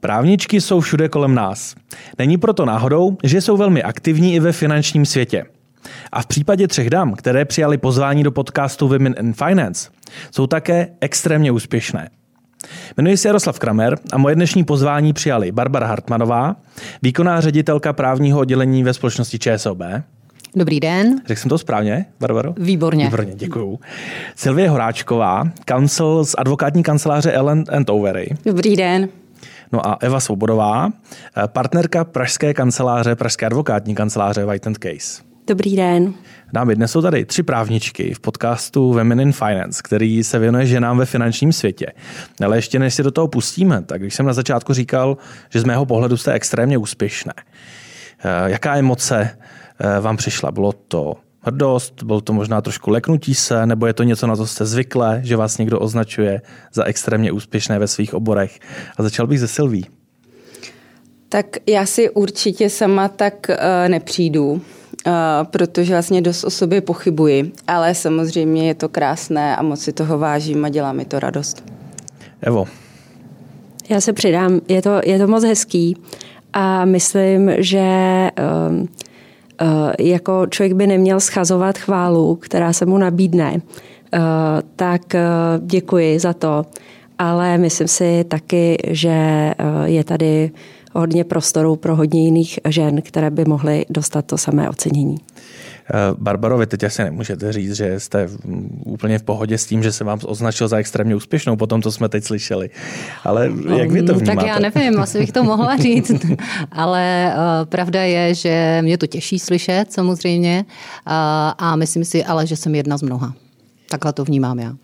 Právničky jsou všude kolem nás. Není proto náhodou, že jsou velmi aktivní i ve finančním světě. A v případě třech dam, které přijali pozvání do podcastu Women in Finance, jsou také extrémně úspěšné. Jmenuji se Jaroslav Kramer a moje dnešní pozvání přijali Barbara Hartmanová, výkonná ředitelka právního oddělení ve společnosti ČSOB. Dobrý den. Řekl jsem to správně, Barbaro? Výborně. Výborně, děkuju. Silvie Horáčková, kancel z advokátní kanceláře Ellen and Overy. Dobrý den. No a Eva Svobodová, partnerka pražské kanceláře, pražské advokátní kanceláře White and Case. Dobrý den. Dámy, dnes jsou tady tři právničky v podcastu Women in Finance, který se věnuje ženám ve finančním světě. Ale ještě než si do toho pustíme, tak když jsem na začátku říkal, že z mého pohledu jste extrémně úspěšné, eh, jaká emoce eh, vám přišla? Bylo to hrdost, bylo to možná trošku leknutí se, nebo je to něco, na co jste zvyklé, že vás někdo označuje za extrémně úspěšné ve svých oborech? A začal bych ze Silví. Tak já si určitě sama tak uh, nepřijdu. Uh, protože vlastně dost o sobě pochybuji, ale samozřejmě je to krásné a moc si toho vážím a dělá mi to radost. Evo. Já se přidám, je to, je to moc hezký a myslím, že um, uh, jako člověk by neměl schazovat chválu, která se mu nabídne, uh, tak uh, děkuji za to, ale myslím si taky, že je tady hodně prostoru pro hodně jiných žen, které by mohly dostat to samé ocenění. Eh, Barbaro, vy teď asi nemůžete říct, že jste úplně v pohodě s tím, že se vám označil za extrémně úspěšnou po tom, co jsme teď slyšeli. Ale jak vy to vnímáte? Tak já nevím, asi bych to mohla říct. Ale uh, pravda je, že mě to těší slyšet samozřejmě uh, a myslím si ale, že jsem jedna z mnoha. Takhle to vnímám já.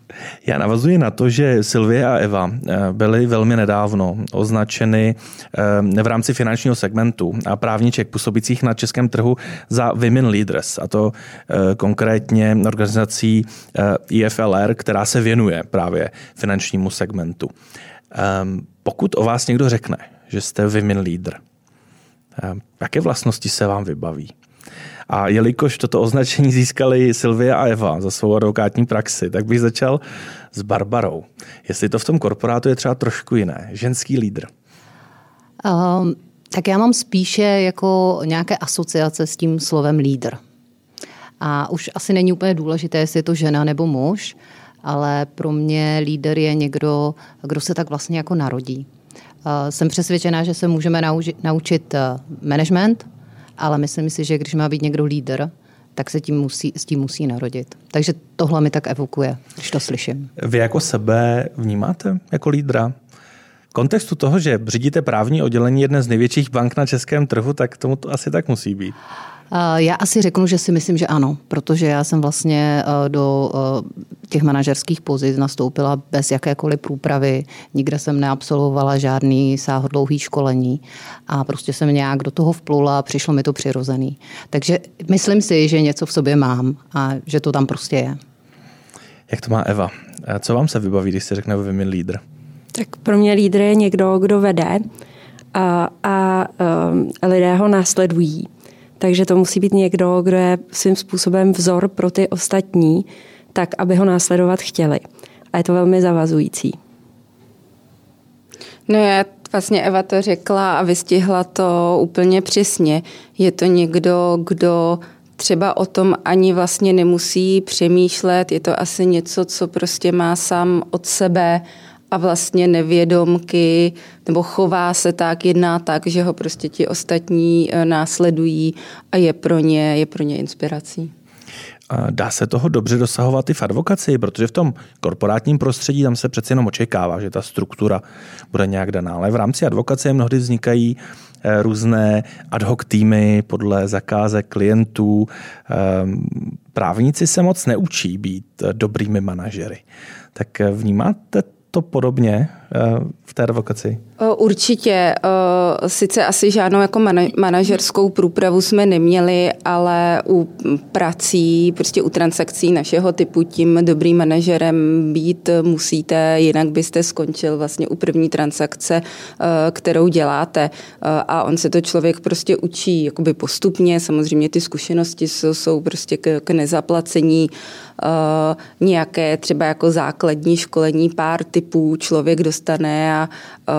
Já navazuji na to, že Sylvie a Eva eh, byly velmi nedávno označeny eh, v rámci finančního segmentu a právniček působících na českém trhu za Women Leaders, a to eh, konkrétně organizací IFLR, která se věnuje právě finančnímu segmentu. Ehm, pokud o vás někdo řekne, že jste Women Leader, jaké vlastnosti se vám vybaví? A jelikož toto označení získali Silvia a Eva za svou advokátní praxi, tak bych začal s Barbarou. Jestli to v tom korporátu je třeba trošku jiné. Ženský lídr. Um, tak já mám spíše jako nějaké asociace s tím slovem lídr. A už asi není úplně důležité, jestli je to žena nebo muž, ale pro mě lídr je někdo, kdo se tak vlastně jako narodí. Uh, jsem přesvědčená, že se můžeme naučit uh, management, ale myslím si, že když má být někdo lídr, tak se tím musí, s tím musí narodit. Takže tohle mi tak evokuje, když to slyším. Vy jako sebe vnímáte jako lídra? V kontextu toho, že řídíte právní oddělení jedné z největších bank na českém trhu, tak tomu to asi tak musí být. Já asi řeknu, že si myslím, že ano, protože já jsem vlastně eh, do eh, těch manažerských pozic nastoupila bez jakékoliv průpravy, nikde jsem neabsolvovala žádný sáhodlouhý školení a prostě jsem nějak do toho vplula a přišlo mi to přirozený. Takže myslím si, že něco v sobě mám a že to tam prostě je. Jak to má Eva? Co vám se vybaví, když se řekne vy lídr? Tak pro mě lídr je někdo, kdo vede a, a um, lidé ho následují. Takže to musí být někdo, kdo je svým způsobem vzor pro ty ostatní, tak aby ho následovat chtěli. A je to velmi zavazující. No já vlastně Eva to řekla a vystihla to úplně přesně. Je to někdo, kdo třeba o tom ani vlastně nemusí přemýšlet, je to asi něco, co prostě má sám od sebe a vlastně nevědomky, nebo chová se tak, jedná tak, že ho prostě ti ostatní eh, následují a je pro ně, je pro ně inspirací. Dá se toho dobře dosahovat i v advokaci, protože v tom korporátním prostředí tam se přece jenom očekává, že ta struktura bude nějak daná. Ale v rámci advokace mnohdy vznikají eh, různé ad hoc týmy podle zakázek klientů. Ehm, právníci se moc neučí být dobrými manažery. Tak eh, vnímáte to podobně v té advokaci? Určitě. Sice asi žádnou jako manažerskou průpravu jsme neměli, ale u prací, prostě u transakcí našeho typu tím dobrým manažerem být musíte, jinak byste skončil vlastně u první transakce, kterou děláte. A on se to člověk prostě učí jakoby postupně. Samozřejmě ty zkušenosti jsou, prostě k, k nezaplacení nějaké třeba jako základní školení pár typů člověk dostane a uh,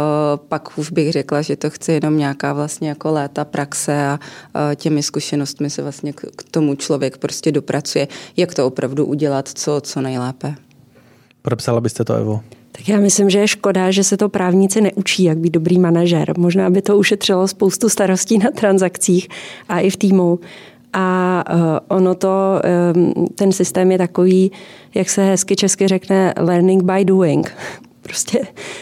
pak už bych řekla, že to chce jenom nějaká vlastně jako léta praxe a uh, těmi zkušenostmi se vlastně k, k tomu člověk prostě dopracuje, jak to opravdu udělat co, co nejlépe. Podepsala byste to, Evo? Tak já myslím, že je škoda, že se to právníci neučí, jak být dobrý manažer. Možná by to ušetřilo spoustu starostí na transakcích a i v týmu. A eh, ono to, ten systém je takový, jak se hezky česky řekne, learning by doing. Prostě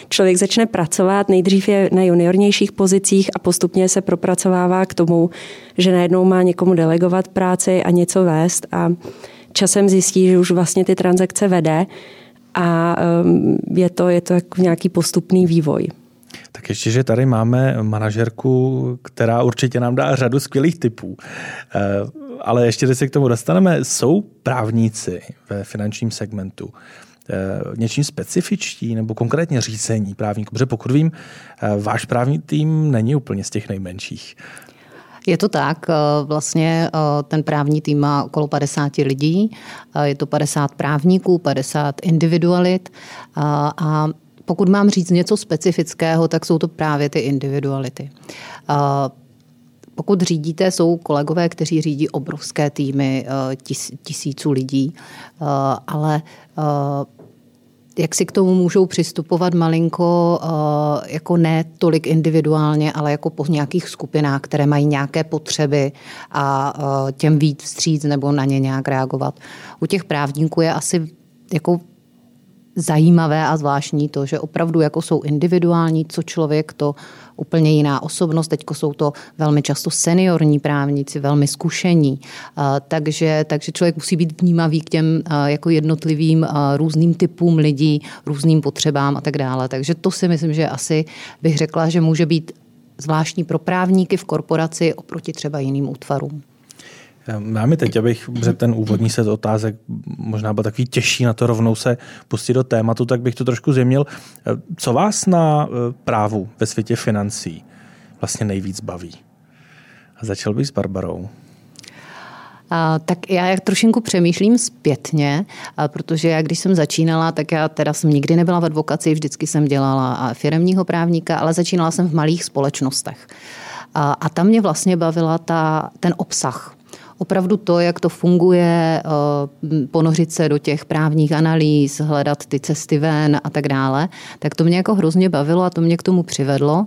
člověk začne pracovat, nejdřív je na juniornějších pozicích a postupně se propracovává k tomu, že najednou má někomu delegovat práci a něco vést a časem zjistí, že už vlastně ty transakce vede a je to, je to jako nějaký postupný vývoj. Tak ještě, že tady máme manažerku, která určitě nám dá řadu skvělých typů. Eh, ale ještě, když se k tomu dostaneme, jsou právníci ve finančním segmentu něčím specifičtí nebo konkrétně řízení právníků? Protože pokud vím, eh, váš právní tým není úplně z těch nejmenších. Je to tak, vlastně ten právní tým má okolo 50 lidí, je to 50 právníků, 50 individualit a pokud mám říct něco specifického, tak jsou to právě ty individuality. Pokud řídíte, jsou kolegové, kteří řídí obrovské týmy tis, tisíců lidí, ale jak si k tomu můžou přistupovat malinko, jako ne tolik individuálně, ale jako po nějakých skupinách, které mají nějaké potřeby a těm víc vstříc nebo na ně nějak reagovat. U těch právníků je asi jako zajímavé a zvláštní to, že opravdu jako jsou individuální, co člověk, to úplně jiná osobnost. Teď jsou to velmi často seniorní právníci, velmi zkušení. Takže, takže člověk musí být vnímavý k těm jako jednotlivým různým typům lidí, různým potřebám a tak dále. Takže to si myslím, že asi bych řekla, že může být zvláštní pro právníky v korporaci oproti třeba jiným útvarům. Já mi teď, abych, že ten úvodní set otázek možná byl takový těžší na to rovnou se pustit do tématu, tak bych to trošku zjemnil. Co vás na eh, právu ve světě financí vlastně nejvíc baví? A začal bych s Barbarou. A, tak já jak trošinku přemýšlím zpětně, a protože já když jsem začínala, tak já teda jsem nikdy nebyla v advokaci, vždycky jsem dělala firemního právníka, ale začínala jsem v malých společnostech. A, a tam mě vlastně bavila ta, ten obsah opravdu to, jak to funguje, eh, ponořit se do těch právních analýz, hledat ty cesty ven a tak dále, tak to mě jako hrozně bavilo a to mě k tomu přivedlo.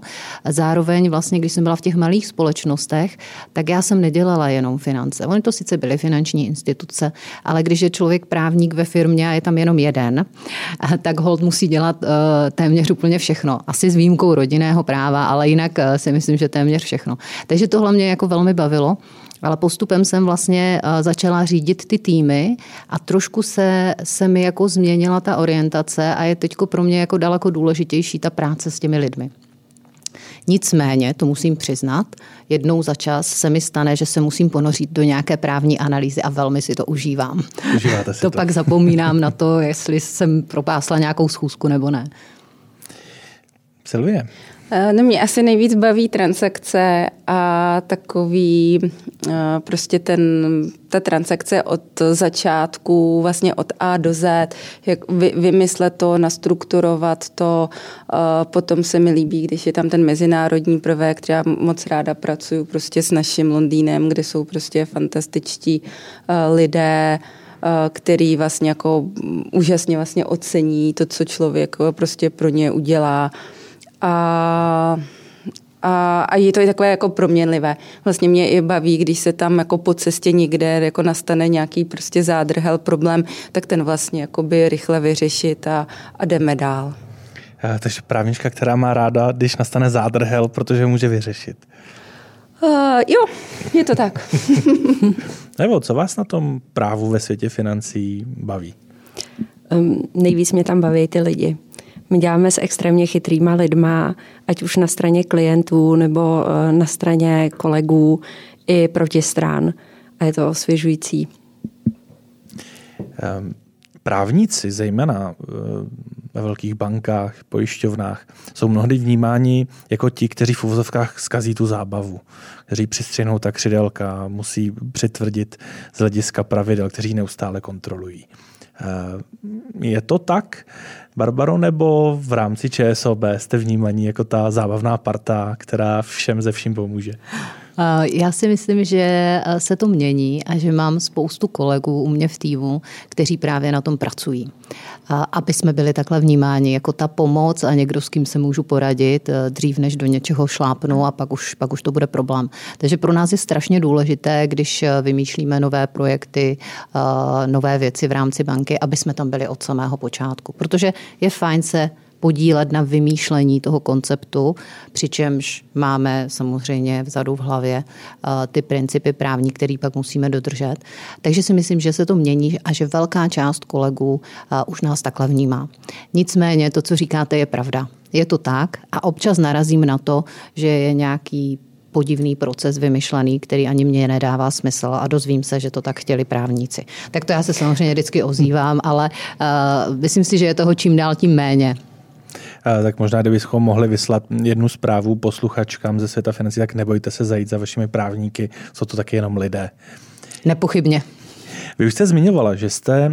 Zároveň vlastně, když jsem byla v těch malých společnostech, tak já jsem nedělala jenom finance. Oni to sice byly finanční instituce, ale když je člověk právník ve firmě a je tam jenom jeden, tak hold musí dělat eh, téměř úplně všechno. Asi s výjimkou rodinného práva, ale jinak eh, si myslím, že téměř všechno. Takže tohle mě jako velmi bavilo. Ale postupem jsem vlastně eh, začala řídit ty týmy a trošku se, se mi jako změnila ta orientace a je teď pro mě jako daleko důležitější ta práce s těmi lidmi. Nicméně, to musím přiznat, jednou za čas se mi stane, že se musím ponořit do nějaké právní analýzy a velmi si to užívám. Užíváte si to, to pak zapomínám na to, jestli jsem propásla nějakou schůzku nebo ne. Silvie, no mě asi nejvíc baví transakce a takový eh, prostě ten, ta transakce od začátku, vlastně od A do Z, jak vy, vymyslet to, nastrukturovat to. Eh, potom se mi líbí, když je tam ten mezinárodní prvek, já moc ráda pracuju prostě s naším Londýnem, kde jsou prostě fantastičtí lidé, který vlastně jako úžasně vlastně ocení to, co člověk prostě pro ně udělá. A a, a je to i takové jako proměnlivé. Vlastně mě i baví, když se tam jako po cestě někde jako nastane nějaký prostě zádrhel problém, tak ten vlastně jakoby rychle vyřešit a, a jdeme dál. Takže právnička, která má ráda, když nastane zádrhel, protože může vyřešit. Uh, jo, je to tak. Nebo co vás na tom právu ve světě financí baví? Um, nejvíc mě tam baví ty lidi My děláme s extrémně chytrýma lidma, ať už na straně klientů nebo eh, na straně kolegů i protistran. A je to osvěžující. Um právníci, zejména eh, ve velkých bankách, pojišťovnách, jsou mnohdy vnímáni jako ti, kteří v uvozovkách zkazí tu zábavu, kteří přistřihnou ta křidelka, musí přitvrdit z hlediska pravidel, kteří neustále kontrolují. Eh, je to tak, Barbaro, nebo v rámci ČSOB jste vnímaní jako ta zábavná parta, která všem ze vším pomůže? Já si myslím, že eh, se to mění a že mám spoustu kolegů u mě v týmu, kteří právě na tom pracují. Aby jsme byli takhle vnímáni jako ta pomoc a někdo, s kým se můžu poradit eh, dřív, než do něčeho šlápnu a pak už, pak už to bude problém. Takže pro nás je strašně důležité, když eh, vymýšlíme nové projekty, nové věci v rámci banky, aby jsme tam byli od samého počátku. Protože je fajn se podílet na vymýšlení toho konceptu, přičemž máme samozřejmě vzadu v hlavě eh, ty principy právní, které pak musíme dodržet. Takže si myslím, že se to mění a že velká část kolegů eh, už nás takhle vnímá. Nicméně to, co říkáte, je pravda. Je to tak a občas narazím na to, že je nějaký podivný proces vymyšlený, který ani mě nedává smysl a dozvím se, že to tak chtěli právníci. Tak to já se samozřejmě vždycky ozývám, ale uh, myslím si, že je toho čím dál tím méně. Tak možná, kdybychom mohli vyslat jednu zprávu posluchačkám ze světa financí, tak nebojte se zajít za vašimi právníky, jsou to taky jenom lidé. Nepochybně. Vy už jste zmiňovala, že jste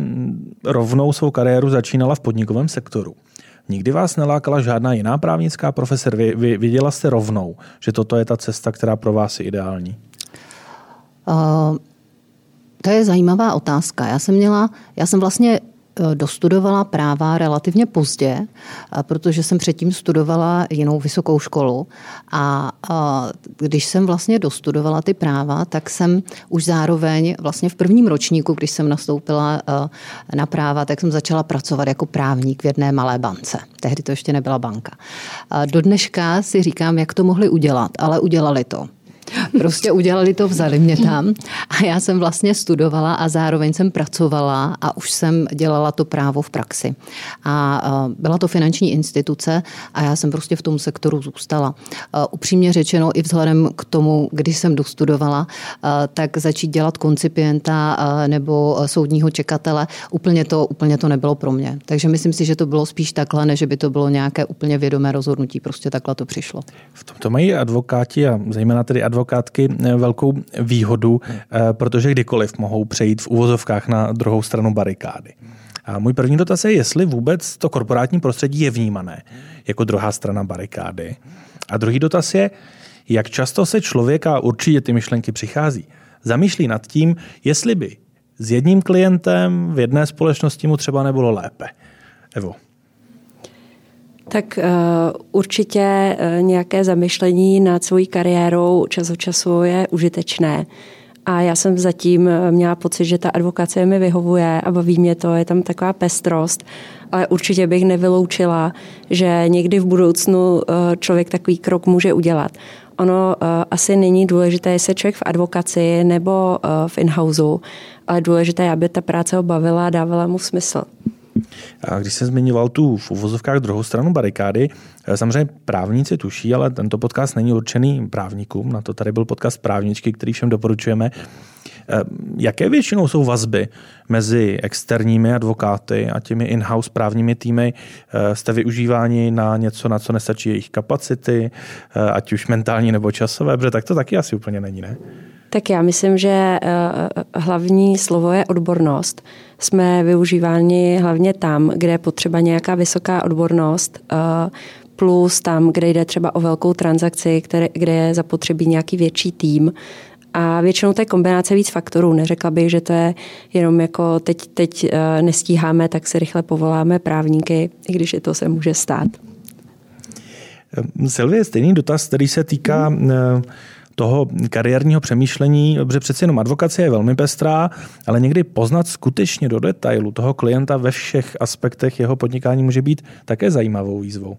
rovnou svou kariéru začínala v podnikovém sektoru. Nikdy vás nelákala žádná jiná právnická profese? Vy, vy viděla jste rovnou, že toto je ta cesta, která pro vás je ideální? Uh, to je zajímavá otázka. Já jsem měla, já jsem vlastně Eh, dostudovala práva relativně pozdě, eh, protože jsem předtím studovala jinou vysokou školu a když jsem vlastně dostudovala ty práva, tak jsem už zároveň vlastně v prvním ročníku, když jsem nastoupila eh, na práva, tak jsem začala pracovat jako právník v jedné malé bance. Tehdy to ještě nebyla banka. Do dneška si říkám, jak to mohli udělat, ale udělali to. Prostě udělali to, vzali mě tam a já jsem vlastně studovala a zároveň jsem pracovala a už jsem dělala to právo v praxi. A byla to finanční instituce a já jsem prostě v tom sektoru zůstala. Upřímně řečeno, i vzhledem k tomu, když jsem dostudovala, tak začít dělat koncipienta nebo soudního čekatele, úplně to, úplně to nebylo pro mě. Takže myslím si, že to bylo spíš takhle, než by to bylo nějaké úplně vědomé rozhodnutí. Prostě takhle to přišlo. V tom to mají advokáti a zejména tedy advokáti advokátky eh, velkou výhodu, eh, protože kdykoliv mohou přejít v uvozovkách na druhou stranu barikády. A můj první dotaz je, jestli vůbec to korporátní prostředí je vnímané jako druhá strana barikády. A druhý dotaz je, jak často se člověka, určitě ty myšlenky přichází, zamýšlí nad tím, jestli by s jedním klientem v jedné společnosti mu třeba nebylo lépe. Evo. Tak uh, určitě uh, nějaké zamyšlení nad svojí kariérou čas od času je užitečné. A já jsem zatím eh, měla pocit, že ta advokace mi vyhovuje a baví mě to, je tam taková pestrost, ale určitě bych nevyloučila, že někdy v budoucnu člověk takový krok může udělat. Ono asi není důležité, jestli člověk v advokaci nebo v in-houseu, ale důležité je, aby ta práce ho bavila a dávala mu smysl. A když jsem zmiňoval tu v uvozovkách druhou stranu barikády, eh, samozřejmě právníci tuší, ale tento podcast není určený právníkům, na to tady byl podcast právničky, který všem doporučujeme. Eh, jaké většinou jsou vazby mezi externími advokáty a těmi in-house právními týmy? Eh, jste využíváni na něco, na co nestačí jejich kapacity, ať už mentální nebo časové, protože tak to taky asi úplně není, ne? Tak já myslím, že eh, hlavní slovo je odbornost. Jsme využíváni hlavně tam, kde je potřeba nějaká vysoká odbornost, eh, plus tam, kde jde třeba o velkou transakci, které, kde je zapotřebí nějaký větší tým. A většinou to je kombinace víc faktorů. Neřekla bych, že to je jenom jako teď, teď eh, nestíháme, tak si rychle povoláme právníky, i když je to se může stát. Silvie, stejný dotaz, který se týká hmm toho kariérního přemýšlení, protože přeci jenom advokacie je velmi pestrá, ale někdy poznat skutečně do detailu toho klienta ve všech aspektech jeho podnikání může být také zajímavou výzvou.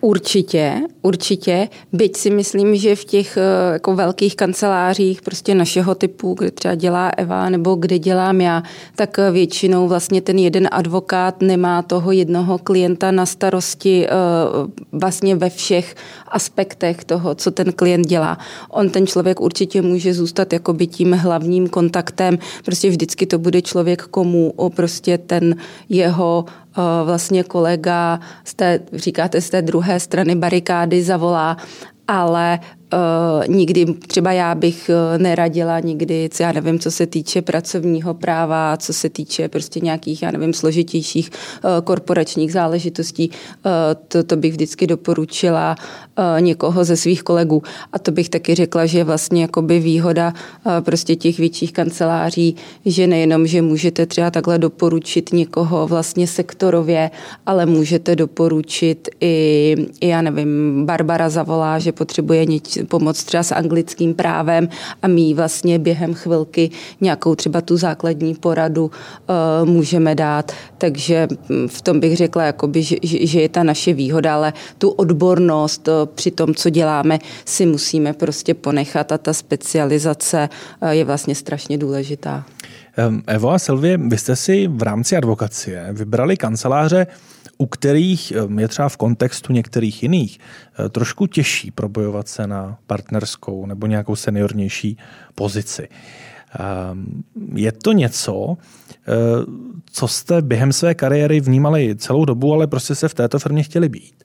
Určitě, určitě. Byť si myslím, že v těch eh, jako velkých kancelářích prostě našeho typu, kde třeba dělá Eva nebo kde dělám já, tak eh, většinou vlastně ten jeden advokát nemá toho jednoho klienta na starosti eh, vlastně ve všech aspektech toho, co ten klient dělá. On ten člověk určitě může zůstat jako by tím hlavním kontaktem. Prostě vždycky to bude člověk, komu o prostě ten jeho vlastně kolega z té, říkáte, z té druhé strany barikády zavolá ale Uh, nikdy třeba já bych uh, neradila nikdy, co já nevím, co se týče pracovního práva, co se týče prostě nějakých, já nevím, složitějších uh, korporačních záležitostí. To, to bych vždycky doporučila někoho ze svých kolegů. A to bych taky řekla, že je vlastně jakoby výhoda prostě těch větších kanceláří, že nejenom, že můžete třeba takhle doporučit někoho vlastně sektorově, ale můžete doporučit i, i já nevím, Barbara zavolá, že potřebuje něč, pomoct třeba s anglickým právem a my vlastně během chvilky nějakou třeba tu základní poradu uh, můžeme dát. Takže hm, v tom bych řekla, jakoby, že, že je ta naše výhoda, ale tu odbornost uh, při tom, co děláme, si musíme prostě ponechat a ta specializace uh, je vlastně strašně důležitá. Evo a Silvie, vy jste si v rámci advokacie vybrali kanceláře, u kterých je třeba v kontextu některých jiných eh, trošku těžší probojovat se na partnerskou nebo nějakou seniornější pozici. Ehm, je to něco, eh, co jste během své kariéry vnímali celou dobu, ale prostě se v této firmě chtěli být?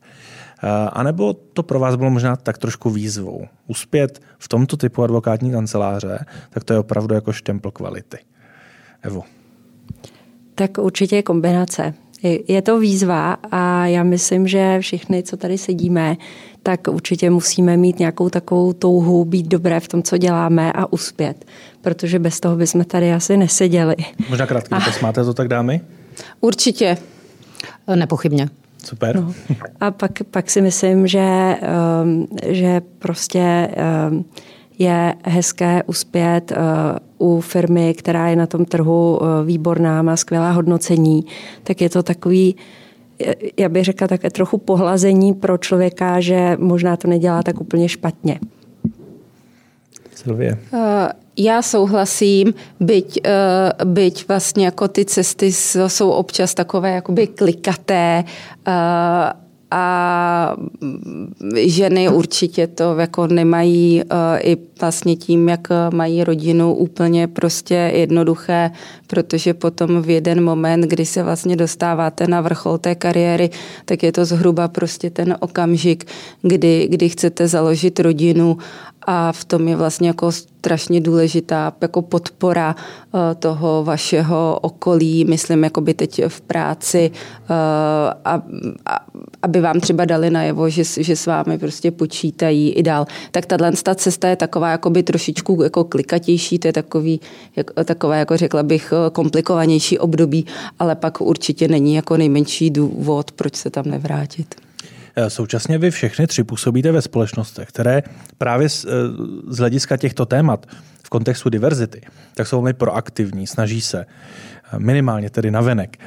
Eh, a nebo to pro vás bylo možná tak trošku výzvou? Uspět v tomto typu advokátní kanceláře, tak to je opravdu jako štempl kvality. Evo. Tak určitě kombinace. Je to výzva a já myslím, že všichni, co tady sedíme, tak určitě musíme mít nějakou takovou touhu být dobré v tom, co děláme a uspět, protože bez toho bychom tady asi neseděli. Možná krátký a... máte to tak, dámy? Určitě. Nepochybně. Super. No. A pak, pak si myslím, že, um, že prostě um, je hezké uspět uh, u firmy, která je na tom trhu uh, výborná, má skvělá hodnocení, tak je to takový, já bych řekla také trochu pohlazení pro člověka, že možná to nedělá tak úplně špatně. Silvie. Uh, já souhlasím, byť, uh, byť vlastně jako ty cesty jsou občas takové jakoby klikaté uh, a ženy určitě to jako nemají uh, i vlastně tím, jak mají rodinu úplně prostě jednoduché, protože potom v jeden moment, kdy se vlastně dostáváte na vrchol té kariéry, tak je to zhruba prostě ten okamžik, kdy, kdy chcete založit rodinu a v tom je vlastně jako strašně důležitá jako podpora eh, toho vašeho okolí, myslím, jako by teď v práci, eh, a, a, aby vám třeba dali najevo, že, že s vámi prostě počítají i dál. Tak tahle ta cesta je taková jako by trošičku jako klikatější, to je takový, jak, takové, jako řekla bych, komplikovanější období, ale pak určitě není jako nejmenší důvod, proč se tam nevrátit. Eh, současně vy všechny tři působíte ve společnostech, které právě z, eh, z hlediska těchto témat v kontextu diverzity, tak jsou velmi proaktivní, snaží se eh, minimálně tedy navenek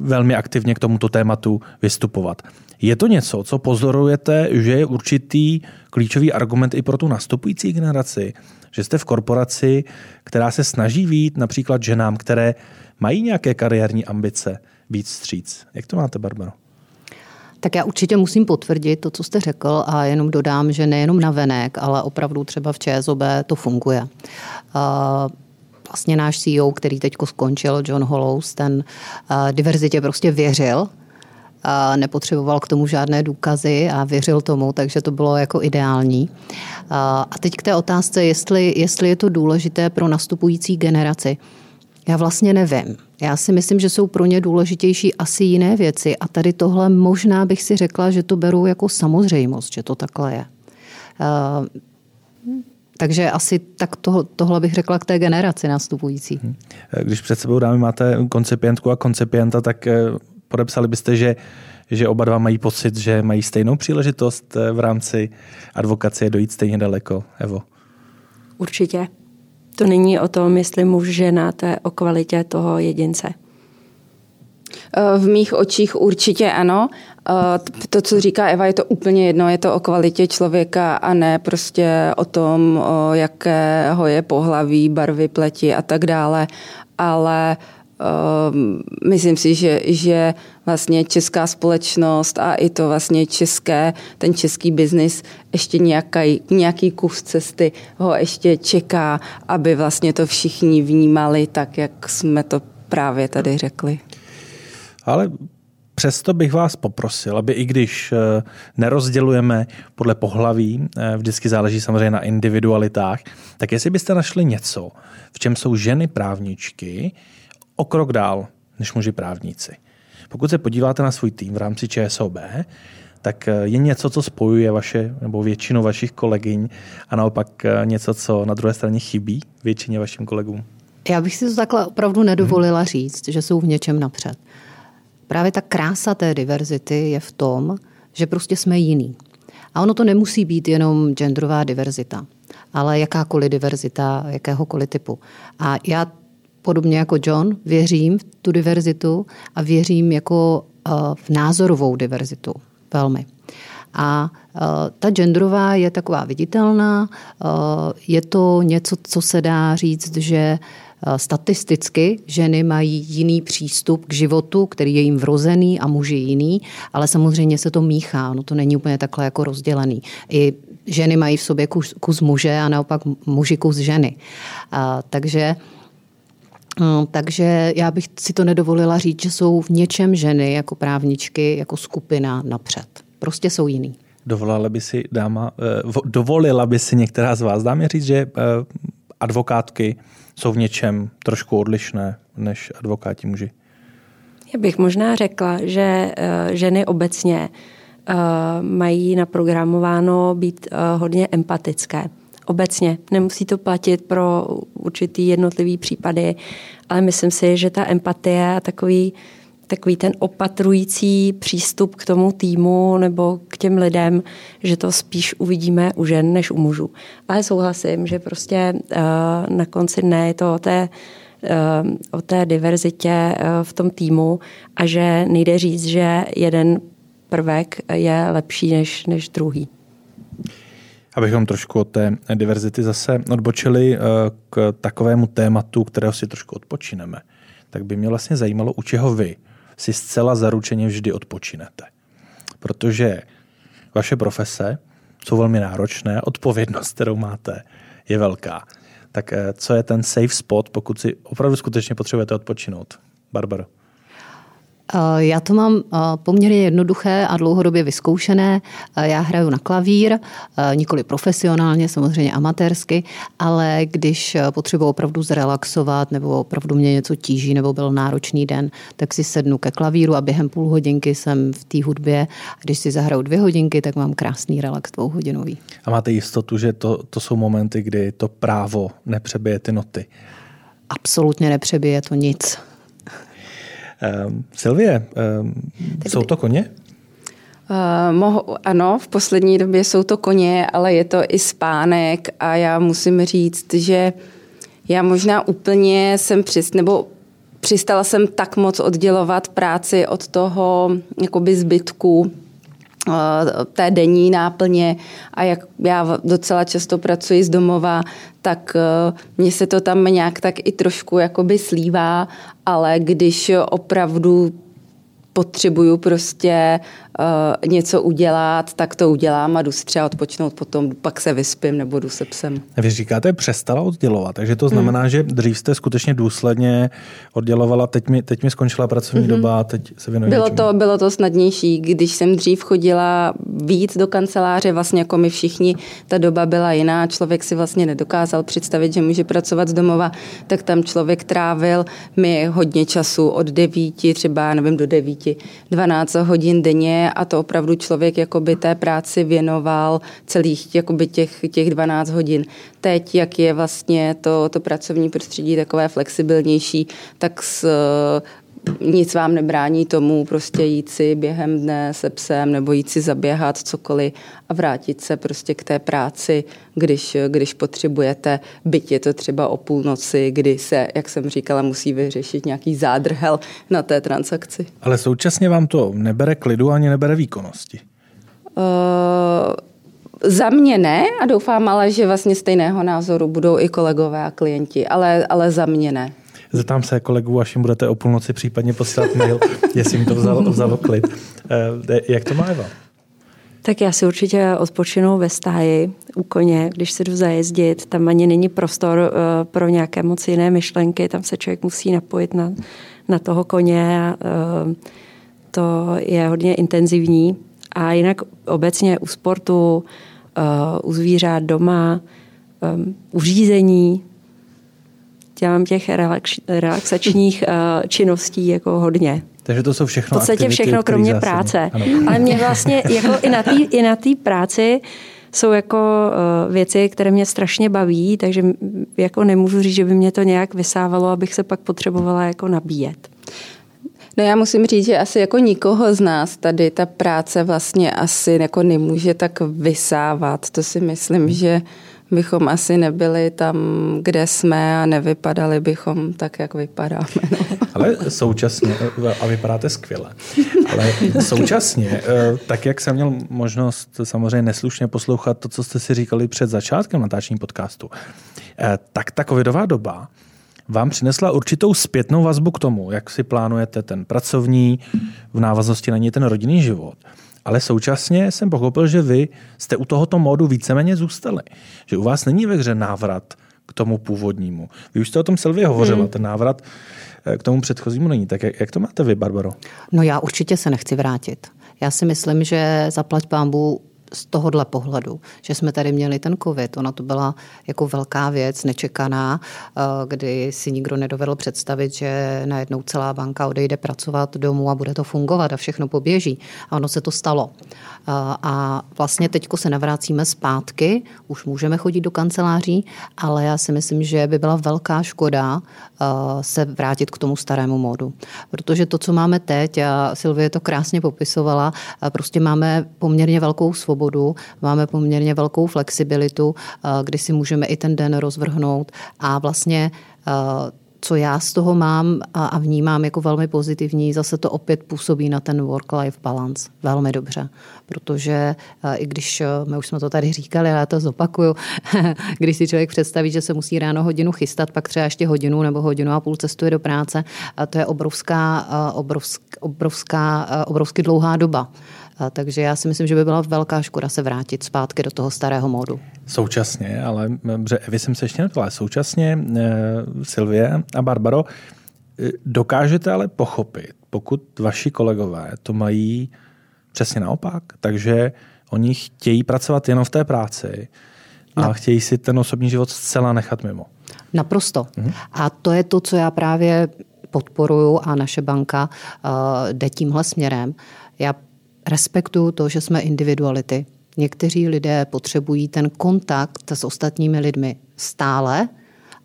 velmi aktivně k tomuto tématu vystupovat. Je to něco, co pozorujete, že je určitý klíčový argument i pro tu nastupující generaci, že jste v korporaci, která se snaží výjít například ženám, které mají nějaké kariérní ambice, víc stříc. Jak to máte, Barbaro? Tak já určitě musím potvrdit to, co jste řekl a jenom dodám, že nejenom na venek, ale opravdu třeba v ČSOB to funguje. Vlastně náš CEO, který teď skončil, John Hollows, ten diverzitě prostě věřil, a nepotřeboval k tomu žádné důkazy a věřil tomu, takže to bylo jako ideální. A teď k té otázce, jestli, jestli je to důležité pro nastupující generaci. Já vlastně nevím. Já si myslím, že jsou pro ně důležitější asi jiné věci a tady tohle možná bych si řekla, že to beru jako samozřejmost, že to takhle je. Uh, takže asi tak to, tohle bych řekla k té generaci nastupující. Mhm. Když před sebou dámy máte koncipientku a koncipienta, tak eh, podepsali byste, že, že oba dva mají pocit, že mají stejnou příležitost eh, v rámci advokacie dojít stejně daleko. Evo. Určitě. To není o tom, jestli muž, žena, to je o kvalitě toho jedince. V mých očích určitě ano. To, co říká Eva, je to úplně jedno, je to o kvalitě člověka a ne prostě o tom, jakého je pohlaví, barvy pleti a tak dále. Ale um, myslím si, že, že vlastně česká společnost a i to vlastně české, ten český biznis ještě nějaký, nějaký kus cesty ho ještě čeká, aby vlastně to všichni vnímali tak, jak jsme to právě tady řekli. Ale Přesto bych vás poprosil, aby i když eh, nerozdělujeme podle pohlaví, eh, vždycky záleží samozřejmě na individualitách, tak jestli byste našli něco, v čem jsou ženy právničky o krok dál než muži právníci. Pokud se podíváte na svůj tým v rámci ČSOB, tak eh, je něco, co spojuje vaše nebo většinu vašich kolegyň a naopak něco, co na druhé straně chybí většině vašim kolegům? Já bych si to takhle opravdu nedovolila říct, že jsou v něčem napřed. Právě ta krása té diverzity je v tom, že prostě jsme jiný. A ono to nemusí být jenom genderová diverzita, ale jakákoliv diverzita, jakéhokoliv typu. A já podobně jako John věřím v tu diverzitu a věřím jako uh, v názorovou diverzitu. Velmi. A uh, ta genderová je taková viditelná, uh, je to něco, co se dá říct, že Eh, statisticky ženy mají jiný přístup k životu, který je jim vrozený a muži jiný, ale samozřejmě se to míchá, no to není úplně takhle jako rozdělený. I ženy mají v sobě kus, kus muže a naopak muži kus ženy. A, takže eh, takže já bych si to nedovolila říct, že jsou v něčem ženy jako právničky, jako skupina napřed. Prostě jsou jiný. Dovolila by si dáma, eh, dovolila by si některá z vás dámě říct, že advokátky jsou v něčem trošku odlišné než advokáti muži? Já bych možná řekla, že eh, ženy obecně eh, mají naprogramováno být eh, hodně empatické. Obecně. Nemusí to platit pro určitý jednotlivý případy, ale myslím si, že ta empatie a takový takový ten opatrující přístup k tomu týmu nebo k těm lidem, že to spíš uvidíme u žen než u mužů. Ale souhlasím, že prostě uh, na konci dne je to o té, uh, o té diverzitě uh, v tom týmu a že nejde říct, že jeden prvek je lepší než, než druhý. Abychom trošku od té diverzity zase odbočili k takovému tématu, kterého si trošku odpočineme, tak by mě vlastně zajímalo, u čeho vy si zcela zaručeně vždy odpočinete. Protože vaše profese jsou velmi náročné, odpovědnost, kterou máte, je velká. Tak eh, co je ten safe spot, pokud si opravdu skutečně potřebujete odpočinout? Barbaro. Eh, já to mám eh, poměrně jednoduché a dlouhodobě vyzkoušené. Eh, já hraju na klavír, nikoli profesionálně, samozřejmě amatérsky, ale když potřebuji opravdu zrelaxovat nebo opravdu mě něco tíží nebo byl náročný den, tak si sednu ke klavíru a během půl hodinky jsem v té hudbě. A když si zahraju dvě hodinky, tak mám krásný relax dvouhodinový. A máte jistotu, že to, to jsou momenty, kdy to právo nepřebije ty noty? Absolutně nepřebije to nic. Um, Silvie, um, jsou to koně? Uh, mohu, ano, v poslední době jsou to koně, ale je to i spánek a já musím říct, že já možná úplně jsem přist, nebo přistala jsem tak moc oddělovat práci od toho jakoby zbytku té denní náplně a jak já docela často pracuji z domova, tak eh, mně se to tam nějak tak i trošku jakoby slívá, ale když opravdu potřebuju prostě uh, něco udělat, tak to udělám a jdu si třeba odpočnout potom, pak se vyspím nebo jdu se psem. Vy říkáte, přestala oddělovat, takže to znamená, hmm. že dřív jste skutečně důsledně oddělovala, teď mi, teď mi skončila pracovní hmm. doba, teď se věnuji bylo to, bylo to snadnější, když jsem dřív chodila víc do kanceláře, vlastně jako my všichni, ta doba byla jiná, člověk si vlastně nedokázal představit, že může pracovat z domova, tak tam člověk trávil mi hodně času od devíti, třeba nevím, do devíti, 12 hodin denně a to opravdu člověk jakoby té práci věnoval celých jakoby těch, těch 12 hodin. Teď, jak je vlastně to, to pracovní prostředí takové flexibilnější, tak s, nic vám nebrání tomu prostě jít si během dne se psem nebo jít si zaběhat cokoliv a vrátit se prostě k té práci, když, když potřebujete, byť je to třeba o půlnoci, kdy se, jak jsem říkala, musí vyřešit nějaký zádrhel na té transakci. Ale současně vám to nebere klidu ani nebere výkonnosti. Uh, za mě ne a doufám ale, že vlastně stejného názoru budou i kolegové a klienti, ale, ale za mě ne. Zeptám se kolegů, až jim budete o půlnoci případně posílat mail, jestli jim to vzalo, vzalo klid. Eh, jak to má Eva? Tak já si určitě odpočinu ve stáji u koně, když se jdu zajezdit. Tam ani není prostor eh, pro nějaké moc jiné myšlenky, tam se člověk musí napojit na, na toho koně. A, eh, to je hodně intenzivní. A jinak obecně u sportu, u zvířat doma, u řízení, dělám těch relax, relaxačních uh, činností jako hodně. Takže to jsou všechno V podstatě aktivity, všechno kromě zásadní. práce. Ano. Ale mě vlastně jako i na té i na práci jsou jako uh, věci, které mě strašně baví, takže jako nemůžu říct, že by mě to nějak vysávalo, abych se pak potřebovala jako nabíjet. No já musím říct, že asi jako nikoho z nás tady ta práce vlastně asi jako nemůže tak vysávat. To si myslím, že bychom asi nebyli tam, kde jsme a nevypadali bychom tak, jak vypadáme. No. Ale současně, a vypadáte skvěle, ale současně, eh, tak jak jsem měl možnost samozřejmě neslušně poslouchat to, co jste si říkali před začátkem natáčení podcastu, eh, tak ta covidová doba vám přinesla určitou zpětnou vazbu k tomu, jak si plánujete ten pracovní, v návaznosti na něj ten rodinný život ale současně jsem pochopil, že vy jste u tohoto módu víceméně zůstali. Že u vás není ve hře návrat k tomu původnímu. Vy už jste o tom Silvě hovořila, hmm. ten návrat eh, k tomu předchozímu není. Tak jak, jak to máte vy, Barbaro? No já určitě se nechci vrátit. Já si myslím, že zaplať pámbu z tohohle pohledu, že jsme tady měli ten covid. Ona to byla jako velká věc, nečekaná, eh, kdy si nikdo nedovedl představit, že najednou celá banka odejde pracovat domů a bude to fungovat a všechno poběží. A ono se to stalo. Eh, a vlastně teď se navrácíme zpátky, už můžeme chodit do kanceláří, ale já si myslím, že by byla velká škoda eh, se vrátit k tomu starému módu. Protože to, co máme teď, a Silvie to krásně popisovala, prostě máme poměrně velkou svobodu svobodu, máme poměrně velkou flexibilitu, eh, kdy si můžeme i ten den rozvrhnout a vlastně eh, co já z toho mám a vnímám jako velmi pozitivní, zase to opět působí na ten work-life balance velmi dobře. Protože eh, i když, my už jsme to tady říkali, ale já to zopakuju, když si člověk představí, že se musí ráno hodinu chystat, pak třeba ještě hodinu nebo hodinu a půl cestuje do práce, to je obrovská, obrovská, obrovská, obrovsky dlouhá doba. Takže já si myslím, že by byla velká škoda se vrátit zpátky do toho starého módu. Současně, ale dobře, Evi jsem se ještě neptala, současně eh, Silvie a Barbaro, eh, dokážete ale pochopit, pokud vaši kolegové to mají přesně naopak, takže oni chtějí pracovat jenom v té práci a no. chtějí si ten osobní život zcela nechat mimo. Naprosto. Mhm. A to je to, co já právě podporuju a naše banka uh, jde tímhle směrem. Já respektuju to, že jsme individuality. Někteří lidé potřebují ten kontakt s ostatními lidmi stále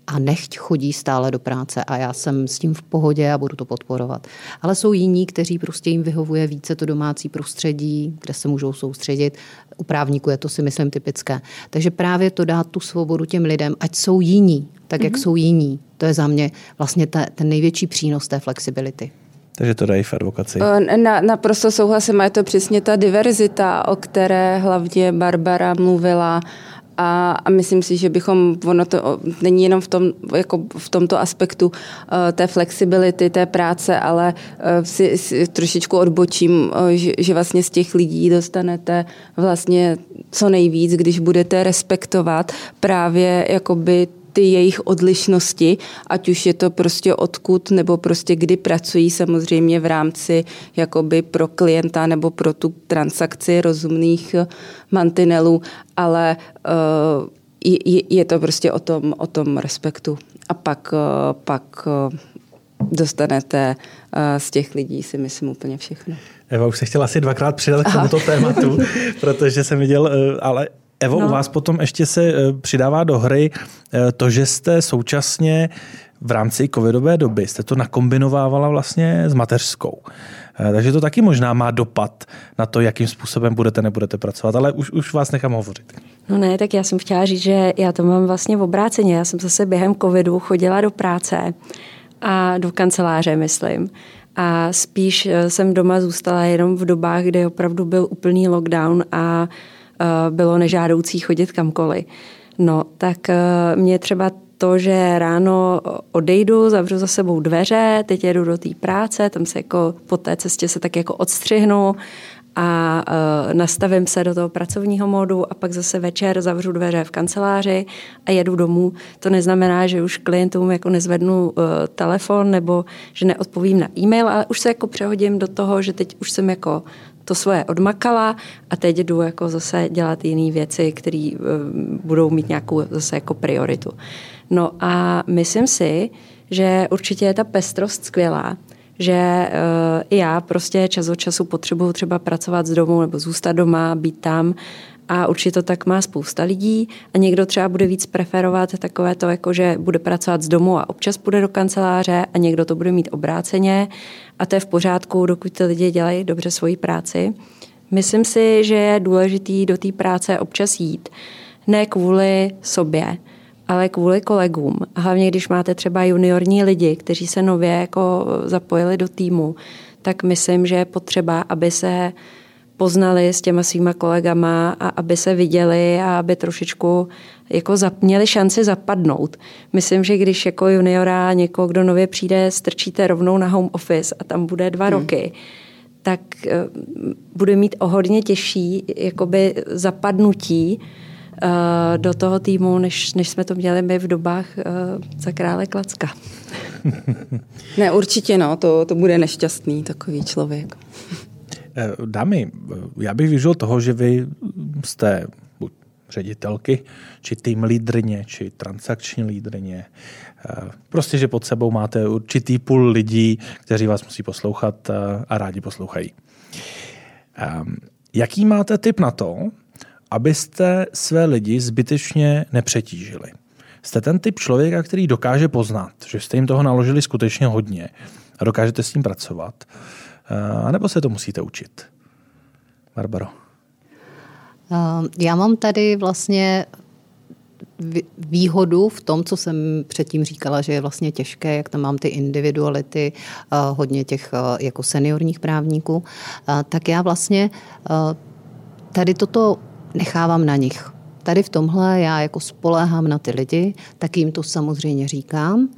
a nechť chodí stále do práce a já jsem s tím v pohodě a budu to podporovat. Ale jsou jiní, kteří prostě jim vyhovuje více to domácí prostředí, kde se můžou soustředit. U právníků je to si myslím typické. Takže právě to dát tu svobodu těm lidem, ať jsou jiní, tak jak mm-hmm. jsou jiní. To je za mě vlastně ta, ten největší přínos té flexibility. Takže to dají v advokaci. Na, naprosto souhlasím, a je to přesně ta diverzita, o které hlavně Barbara mluvila. A, a myslím si, že bychom, ono to není jenom v, tom, jako v tomto aspektu uh, té flexibility, té práce, ale uh, si, si trošičku odbočím, uh, že, že vlastně z těch lidí dostanete vlastně co nejvíc, když budete respektovat právě jakoby ty jejich odlišnosti, ať už je to prostě odkud nebo prostě kdy pracují samozřejmě v rámci jakoby pro klienta nebo pro tu transakci rozumných eh, mantinelů, ale uh, je, je to prostě o tom, o tom respektu. A pak, uh, pak dostanete z těch lidí, si myslím, úplně všechno. Eva už se chtěla asi dvakrát přidat k tomuto tématu, protože jsem viděl, ale Evo, no. u vás potom ještě se eh, přidává do hry eh, to, že jste současně v rámci covidové doby jste to nakombinovávala vlastně s mateřskou. Eh, takže to taky možná má dopad na to, jakým způsobem budete, nebudete pracovat, ale už, už vás nechám hovořit. No ne, tak já jsem chtěla říct, že já to mám vlastně v obráceně. Já jsem zase během covidu chodila do práce a do kanceláře, myslím. A spíš jsem doma zůstala jenom v dobách, kdy opravdu byl úplný lockdown a bylo nežádoucí chodit kamkoliv. No, tak mě třeba to, že ráno odejdu, zavřu za sebou dveře, teď jedu do té práce, tam se jako po té cestě se tak jako odstřihnu a uh, nastavím se do toho pracovního modu a pak zase večer zavřu dveře v kanceláři a jedu domů. To neznamená, že už klientům jako nezvednu uh, telefon nebo že neodpovím na e-mail, ale už se jako přehodím do toho, že teď už jsem jako to svoje odmakala a teď jdu jako zase dělat jiné věci, které uh, budou mít nějakou zase jako prioritu. No a myslím si, že určitě je ta pestrost skvělá, že uh, i já prostě čas od času potřebuju třeba pracovat z domu nebo zůstat doma, být tam a určitě to tak má spousta lidí a někdo třeba bude víc preferovat takové to, jako že bude pracovat z domu a občas půjde do kanceláře a někdo to bude mít obráceně a to je v pořádku, dokud ty lidi dělají dobře svoji práci. Myslím si, že je důležitý do té práce občas jít, ne kvůli sobě, ale kvůli kolegům. A hlavně, když máte třeba juniorní lidi, kteří se nově jako zapojili do týmu, tak myslím, že je potřeba, aby se poznali s těma svýma kolegama a aby se viděli a aby trošičku jako zap, měli šanci zapadnout. Myslím, že když jako juniora někoho, kdo nově přijde, strčíte rovnou na home office a tam bude dva hmm. roky, tak uh, bude mít o hodně těžší jakoby zapadnutí, Eh, do toho týmu, než, než jsme to měli my v dobách uh, za krále Klacka. ne, určitě no, to, to bude nešťastný takový člověk. Eh, dámy, já bych využil toho, že vy jste buď ředitelky, či tým lídrně, či transakční lídrně. Prostě, že pod sebou máte určitý půl lidí, kteří vás musí poslouchat a rádi poslouchají. Jaký máte tip na to, abyste své lidi zbytečně nepřetížili. Jste ten typ člověka, který dokáže poznat, že jste jim toho naložili skutečně hodně a dokážete s tím pracovat, a nebo se to musíte učit? Barbaro. Já mám tady vlastně výhodu v tom, co jsem předtím říkala, že je vlastně těžké, jak tam mám ty individuality, hodně těch jako seniorních právníků, tak já vlastně tady toto nechávám na nich. Tady v tomhle já jako spoléhám na ty lidi, tak jim to samozřejmě říkám,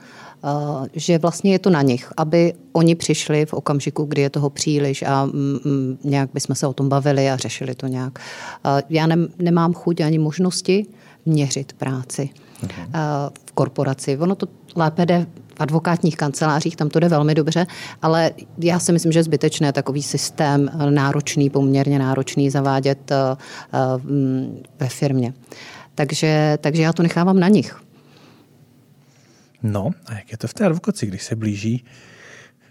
že vlastně je to na nich, aby oni přišli v okamžiku, kdy je toho příliš a mm, mm, nějak bychom se o tom bavili a řešili to nějak. Eh, já nemám chuť ani možnosti měřit práci uh-huh. v korporaci. Ono to lépe jde v advokátních kancelářích, tam to jde velmi dobře, ale já si myslím, že je zbytečné takový systém náročný, poměrně náročný zavádět eh, eh, ve firmě. Takže, takže já to nechávám na nich. No a jak je to v té advokaci, když se blíží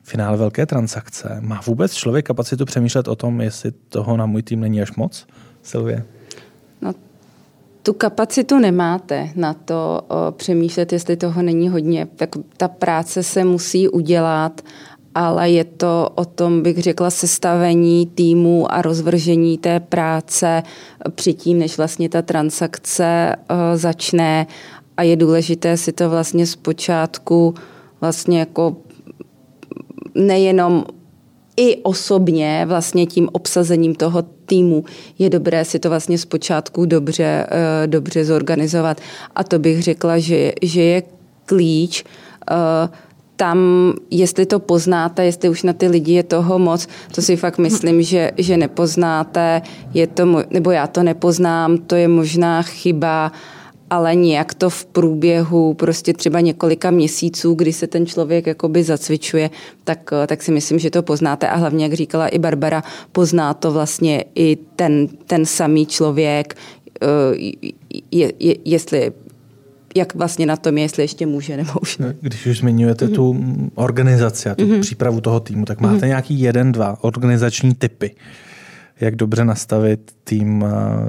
finále velké transakce? Má vůbec člověk kapacitu přemýšlet o tom, jestli toho na můj tým není až moc, Silvě? tu kapacitu nemáte na to o, přemýšlet, jestli toho není hodně. Tak ta práce se musí udělat, ale je to o tom, bych řekla, sestavení týmu a rozvržení té práce předtím, než vlastně ta transakce o, začne a je důležité si to vlastně zpočátku vlastně jako nejenom i osobně vlastně tím obsazením toho týmu je dobré si to vlastně zpočátku dobře, eh, dobře zorganizovat. A to bych řekla, že, že je klíč eh, tam, jestli to poznáte, jestli už na ty lidi je toho moc, to si fakt myslím, že, že nepoznáte, je to, nebo já to nepoznám, to je možná chyba, ale nějak to v průběhu prostě třeba několika měsíců, kdy se ten člověk jakoby zacvičuje, tak, tak si myslím, že to poznáte a hlavně, jak říkala i Barbara, pozná to vlastně i ten, ten samý člověk, eh, je, je, jestli jak vlastně na tom je, jestli ještě může nebo už ne. Když už zmiňujete mm-hmm. tu organizaci a tu mm-hmm. přípravu toho týmu, tak máte mm-hmm. nějaký jeden, dva organizační typy, jak dobře nastavit tým,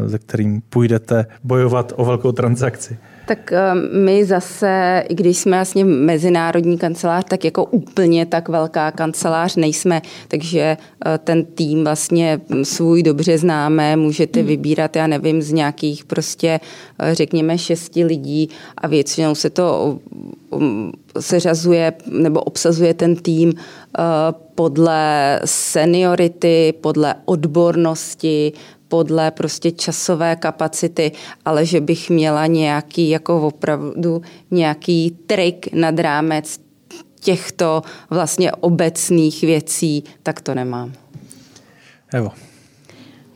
se kterým půjdete bojovat o velkou transakci? Tak eh, my zase, i když jsme vlastně mezinárodní kancelář, tak jako úplně tak velká kancelář nejsme, takže eh, ten tým vlastně svůj dobře známe, můžete hmm. vybírat, já nevím, z nějakých prostě, eh, řekněme, šesti lidí a většinou se to um, seřazuje nebo obsazuje ten tým podle seniority, podle odbornosti, podle prostě časové kapacity, ale že bych měla nějaký jako opravdu nějaký trik nad rámec těchto vlastně obecných věcí, tak to nemám. Evo.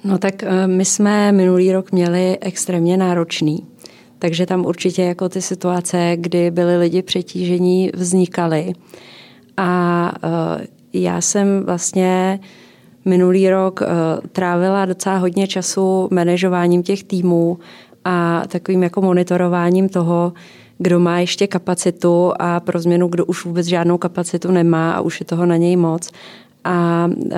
No tak eh, my jsme minulý rok měli extrémně náročný, takže tam určitě jako ty situace, kdy byli lidi přetížení, vznikaly. A eh, já jsem vlastně minulý rok eh, trávila docela hodně času manažováním těch týmů a takovým jako monitorováním toho, kdo má ještě kapacitu a pro změnu, kdo už vůbec žádnou kapacitu nemá a už je toho na něj moc. A uh,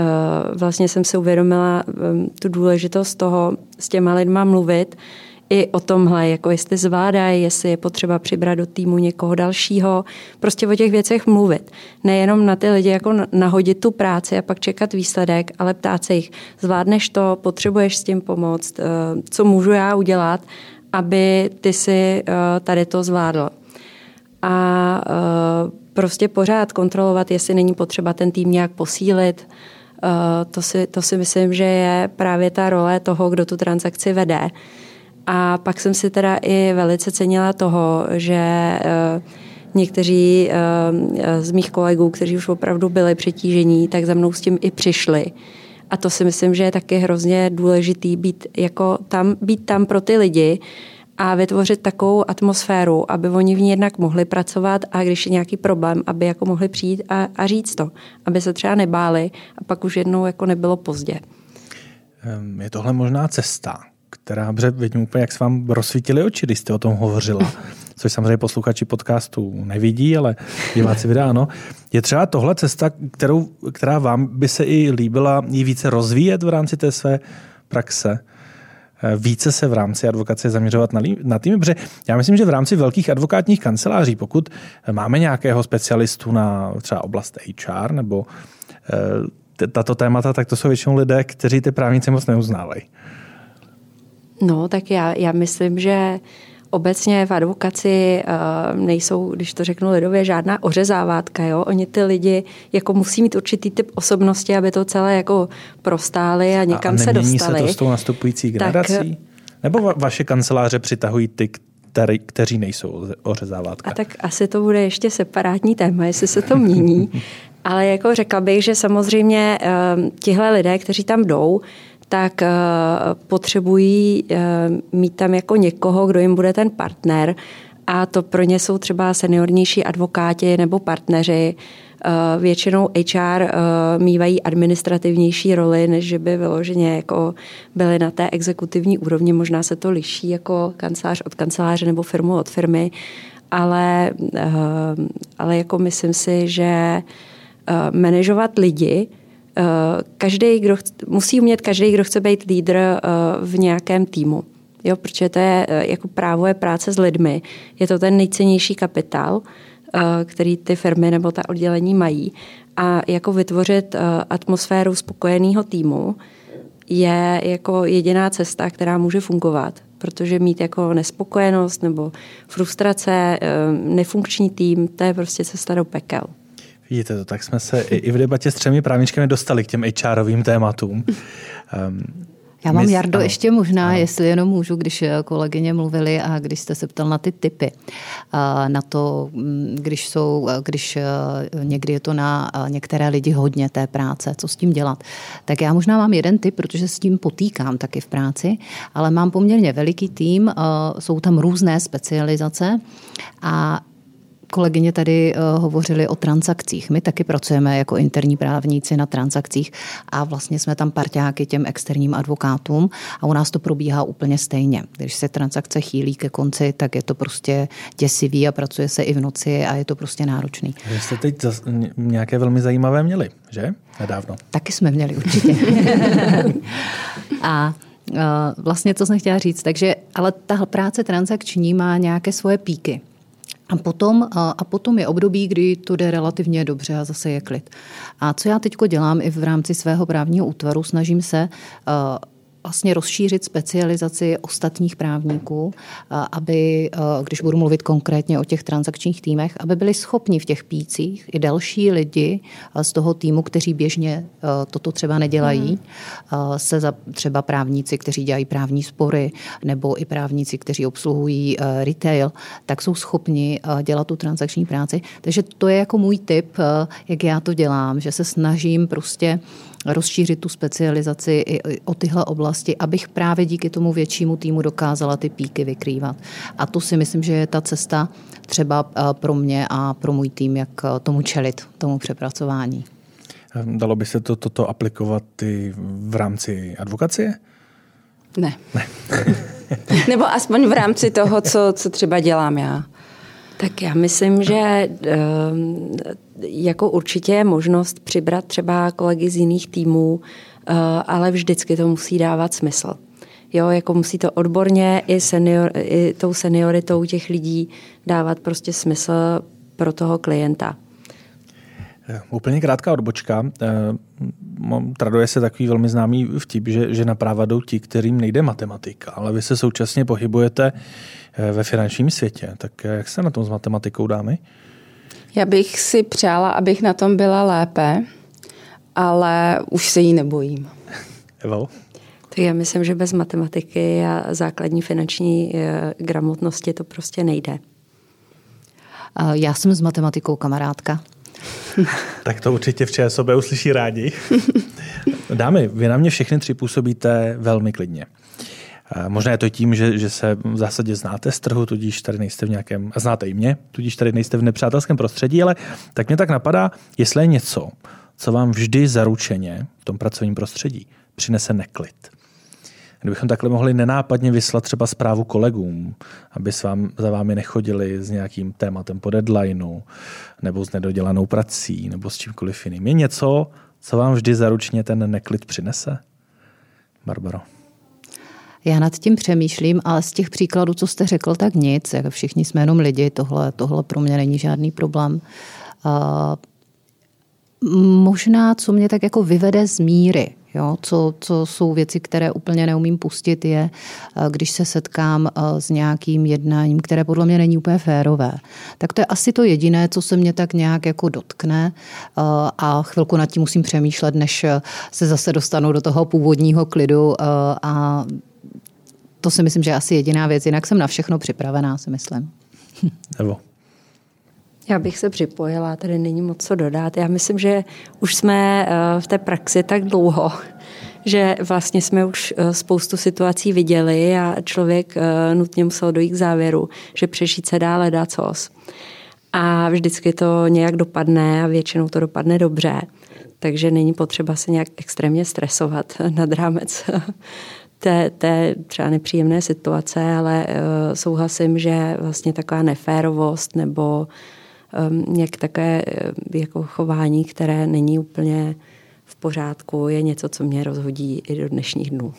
vlastně jsem si uvědomila um, tu důležitost toho s těma lidma mluvit, i o tomhle, jako jestli zvládají, jestli je potřeba přibrat do týmu někoho dalšího, prostě o těch věcech mluvit. Nejenom na ty lidi jako nahodit tu práci a pak čekat výsledek, ale ptát se jich, zvládneš to, potřebuješ s tím pomoct, eh, co můžu já udělat, aby ty si eh, tady to zvládl. A eh, prostě pořád kontrolovat, jestli není potřeba ten tým nějak posílit, to si, to si myslím, že je právě ta role toho, kdo tu transakci vede. A pak jsem si teda i velice cenila toho, že eh, někteří eh, z mých kolegů, kteří už opravdu byli přetížení, tak za mnou s tím i přišli. A to si myslím, že je taky hrozně důležitý být, jako tam, být tam pro ty lidi a vytvořit takovou atmosféru, aby oni v ní jednak mohli pracovat a když je nějaký problém, aby jako mohli přijít a, a říct to. Aby se třeba nebáli a pak už jednou jako nebylo pozdě. Ehm, je tohle možná cesta, která, vidím úplně, jak se vám rozsvítili oči, když jste o tom hovořila, což samozřejmě posluchači podcastu nevidí, ale diváci videa ano. Je třeba tohle cesta, kterou, která vám by se i líbila jí více rozvíjet v rámci té své praxe? Eh, více se v rámci advokace zaměřovat na, na týmy, protože já myslím, že v rámci velkých advokátních kanceláří, pokud máme nějakého specialistu na třeba oblast HR nebo eh, tato témata, tak to jsou většinou lidé, kteří ty právníci moc neuznávají. No, tak já, já myslím, že obecně v advokaci uh, nejsou, když to řeknu lidově, žádná ořezávátka. Jo? Oni ty lidi jako musí mít určitý typ osobnosti, aby to celé jako prostáli a někam a se dostali. se to s tou nastupující generací? Tak, Nebo va- vaše kanceláře přitahují ty, který, kteří nejsou ořezávátka? A tak asi to bude ještě separátní téma, jestli se to mění. Ale jako řekla bych, že samozřejmě uh, tihle lidé, kteří tam jdou, tak eh, potřebují eh, mít tam jako někoho, kdo jim bude ten partner a to pro ně jsou třeba seniornější advokáti nebo partneři. Eh, většinou HR mývají administrativnější roli, než že by vyloženě jako byly na té exekutivní úrovni. Možná se to liší jako kancelář od kanceláře nebo firmu od firmy, ale, ale jako myslím si, že manažovat lidi každý, kdo chce, musí umět každý, kdo chce být lídr eh, v nějakém týmu. Jo, protože to je eh, jako právo je práce s lidmi. Je to ten nejcennější kapitál, který ty firmy nebo ta oddělení mají. A jako vytvořit atmosféru spokojeného týmu je jako jediná cesta, která může fungovat. Protože mít jako nespokojenost nebo frustrace, nefunkční tým, to je prostě cesta do pekel. Vidíte to, tak jsme se i v debatě s třemi právničkami dostali k těm HRovým tématům. Um, já mám, Jardo, ano. ještě možná, ano. jestli jenom můžu, když eh, kolegyně mluvili a když jste se ptal na ty typy, na to, mm, když jsou, eh, když eh, někdy je to na některé lidi hodně té práce, co s tím dělat. Tak já možná mám jeden typ, protože s tím potýkám taky v práci, ale mám poměrně veliký tým, jsou tam různé specializace a kolegyně tady uh, hovořili o transakcích. My taky pracujeme jako interní právníci na transakcích a vlastně jsme tam parťáky těm externím advokátům a u nás to probíhá úplně stejně. Když se transakce chýlí ke konci, tak je to prostě děsivý a pracuje se i v noci a je to prostě náročný. Vy jste teď nějaké velmi zajímavé měli, že? Nedávno. Taky jsme měli určitě. a vlastně, co jsem chtěla říct. Takže, ale ta práce transakční má nějaké svoje píky. A potom, a potom je období, kdy to jde relativně dobře a zase je klid. A co já teď dělám i v rámci svého právního útvaru, snažím se vlastně rozšířit specializaci ostatních právníků, aby, když budu mluvit konkrétně o těch transakčních týmech, aby byli schopni v těch pících i další lidi z toho týmu, kteří běžně toto třeba nedělají, mm. se za třeba právníci, kteří dělají právní spory, nebo i právníci, kteří obsluhují retail, tak jsou schopni dělat tu transakční práci. Takže to je jako můj tip, jak já to dělám, že se snažím prostě rozšířit tu specializaci i o tyhle oblasti, abych právě díky tomu většímu týmu dokázala ty píky vykrývat. A to si myslím, že je ta cesta třeba eh, pro mě a pro můj tým, jak eh, tomu čelit, tomu přepracování. Dalo by se to, toto aplikovat i v rámci advokacie? Ne. ne. Nebo aspoň v rámci toho, co, co třeba dělám já. Tak já myslím, že ehm, jako určitě je možnost přibrat třeba kolegy z jiných týmů, eh, ale vždycky to musí dávat smysl. Jo, jako musí to odborně i, senior, i tou senioritou těch lidí dávat prostě smysl pro toho klienta. Eh, úplně krátká odbočka. Eh, traduje se takový velmi známý vtip, že, že na práva jdou ti, kterým nejde matematika, ale vy se současně pohybujete ve finančním světě. Tak jak se na tom s matematikou, dámy? Já bych si přála, abych na tom byla lépe, ale už se jí nebojím. Evo? Tak já myslím, že bez matematiky a základní finanční eh, gramotnosti to prostě nejde. Já jsem s matematikou kamarádka. tak to určitě v ČSOB uslyší rádi. Dámy, vy na mě všechny tři působíte velmi klidně. Možná je to tím, že, že se v zásadě znáte z trhu, tudíž tady nejste v nějakém, a znáte i mě, tudíž tady nejste v nepřátelském prostředí, ale tak mě tak napadá, jestli je něco, co vám vždy zaručeně v tom pracovním prostředí přinese neklid. Kdybychom takhle mohli nenápadně vyslat třeba zprávu kolegům, aby s vám, za vámi nechodili s nějakým tématem po deadlineu, nebo s nedodělanou prací, nebo s čímkoliv jiným. Je něco, co vám vždy zaručně ten neklid přinese? Barbaro. Já nad tím přemýšlím, ale z těch příkladů, co jste řekl, tak nic. Jak všichni jsme jenom lidi, tohle, tohle pro mě není žádný problém. Uh, možná, co mě tak jako vyvede z míry, Jo, co, co jsou věci, které úplně neumím pustit, je, když se setkám s nějakým jednáním, které podle mě není úplně férové. Tak to je asi to jediné, co se mě tak nějak jako dotkne a chvilku nad tím musím přemýšlet, než se zase dostanu do toho původního klidu a to si myslím, že je asi jediná věc. Jinak jsem na všechno připravená, si myslím. Nebo? Já bych se připojila, tady není moc co dodat. Já myslím, že už jsme eh, v té praxi tak dlouho, že vlastně jsme už eh, spoustu situací viděli a člověk eh, nutně musel dojít k závěru, že přežít se dá leda cos. A vždycky to nějak dopadne a většinou to dopadne dobře. Takže není potřeba se nějak extrémně stresovat nad rámec té, té třeba nepříjemné situace, ale uh, souhlasím, že vlastně taková neférovost nebo um, nějak také uh, jako chování, které není úplně v pořádku, je něco, co mě rozhodí i do dnešních dnů.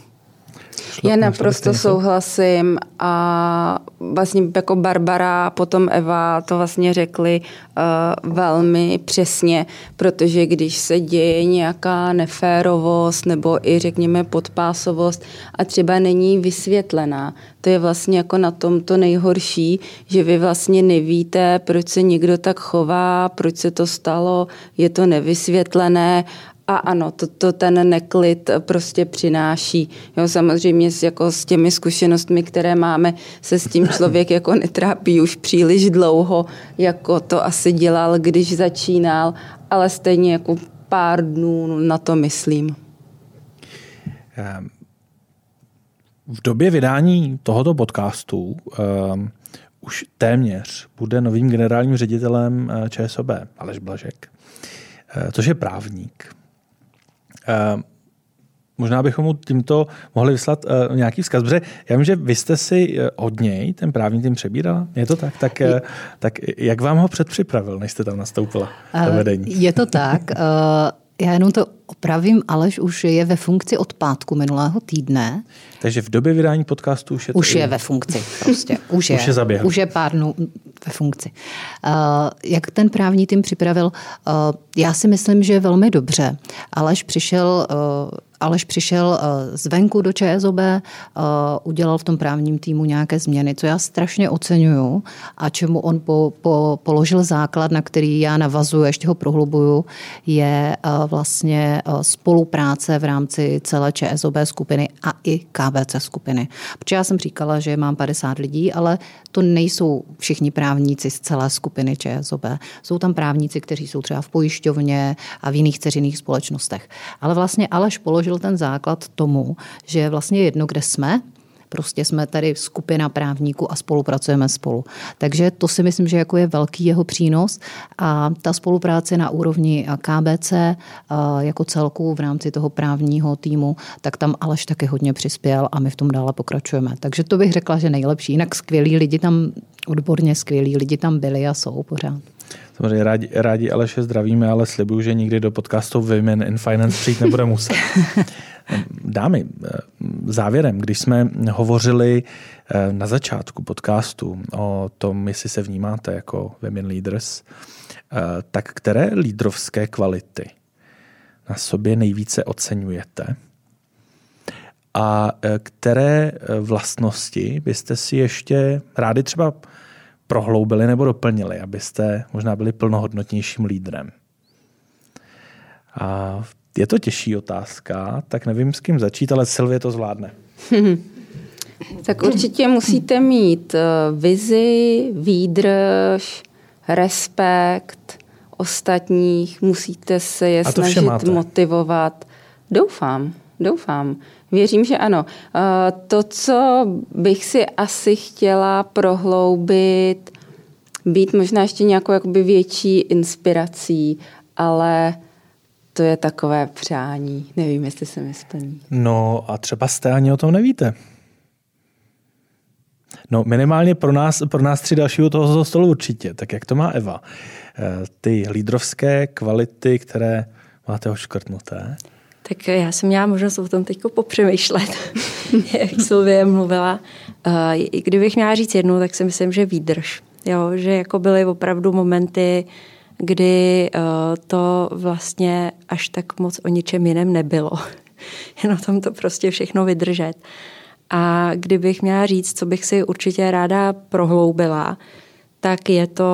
Já naprosto souhlasím a vlastně jako Barbara, potom Eva to vlastně řekli uh, velmi přesně, protože když se děje nějaká neférovost nebo i řekněme podpásovost a třeba není vysvětlená, to je vlastně jako na tom to nejhorší, že vy vlastně nevíte, proč se někdo tak chová, proč se to stalo, je to nevysvětlené a ano, to, to ten neklid prostě přináší. Jo, samozřejmě s, jako s těmi zkušenostmi, které máme, se s tím člověk jako netrápí už příliš dlouho, jako to asi dělal, když začínal, ale stejně jako pár dnů na to myslím. Ehm, v době vydání tohoto podcastu um, už téměř bude novým generálním ředitelem eh, ČSOB Aleš Blažek, eh, což je právník. Uh, možná bychom mu tímto mohli vyslat uh, nějaký vzkaz, protože já vím, že vy jste si uh, od něj ten právní tým přebírala, je to tak? Tak, uh, tak jak vám ho předpřipravil, než jste tam nastoupila do vedení? Je to tak. Uh, já jenom to opravím, Aleš už je ve funkci od pátku minulého týdne. Takže v době vydání podcastu už je Už je ve funkci, prostě. Už je, Už je zaběhl. Už je pár dnů ve funkci. Uh, jak ten právní tým připravil? Uh, já si myslím, že velmi dobře. Aleš přišel, uh, Aleš přišel uh, zvenku do ČSOB, udělal v tom právním týmu nějaké změny, co já strašně oceňuju a čemu on po, po, položil základ, na který já navazuju, ještě ho prohlubuju, je vlastně spolupráce v rámci celé ČSOB skupiny a i KBC skupiny. Protože já jsem říkala, že mám 50 lidí, ale to nejsou všichni právníci z celé skupiny ČSOB. Jsou tam právníci, kteří jsou třeba v pojišťovně a v jiných ceřiných společnostech. Ale vlastně Aleš položil ten základ tomu, že vlastně jedno, kde jsme, Prostě jsme tady skupina právníků a spolupracujeme spolu. Takže to si myslím, že jako je velký jeho přínos a ta spolupráce na úrovni KBC a jako celku v rámci toho právního týmu, tak tam Aleš taky hodně přispěl a my v tom dále pokračujeme. Takže to bych řekla, že nejlepší. Jinak skvělí lidi tam, odborně skvělí lidi tam byli a jsou pořád. Samozřejmě rádi, rádi Aleše zdravíme, ale slibuju, že nikdy do podcastu Women in Finance přijít nebude muset. Dámy, závěrem, když jsme hovořili eh, na začátku podcastu o tom, jestli se vnímáte jako women leaders, eh, tak které lídrovské kvality na sobě nejvíce oceňujete a eh, které vlastnosti byste si ještě rádi třeba prohloubili nebo doplnili, abyste možná byli plnohodnotnějším lídrem. A je to těžší otázka, tak nevím, s kým začít, ale Silvie to zvládne. Tak určitě musíte mít eh, vizi, výdrž, respekt ostatních, musíte se je snažit máte. motivovat. Doufám, doufám. Věřím, že ano. Eh, To, co bych si asi chtěla prohloubit, být možná ještě nějakou jakoby větší inspirací, ale to je takové přání. Nevím, jestli se mi splní. No a třeba jste ani o tom nevíte. No minimálně pro nás, pro nás tři dalšího toho stolu určitě. Tak jak to má Eva? Eh, Ty lídrovské kvality, které máte oškrtnuté. Tak já jsem měla možnost o tom teď popřemýšlet, jak Silvie mluvila. Eh, I Kdybych měla říct jednu, tak si myslím, že výdrž. Jo, že jako byly opravdu momenty, kdy eh, to vlastně až tak moc o ničem jiném nebylo. Jen o tom to prostě všechno vydržet. A kdybych měla říct, co bych si určitě ráda prohloubila, tak je to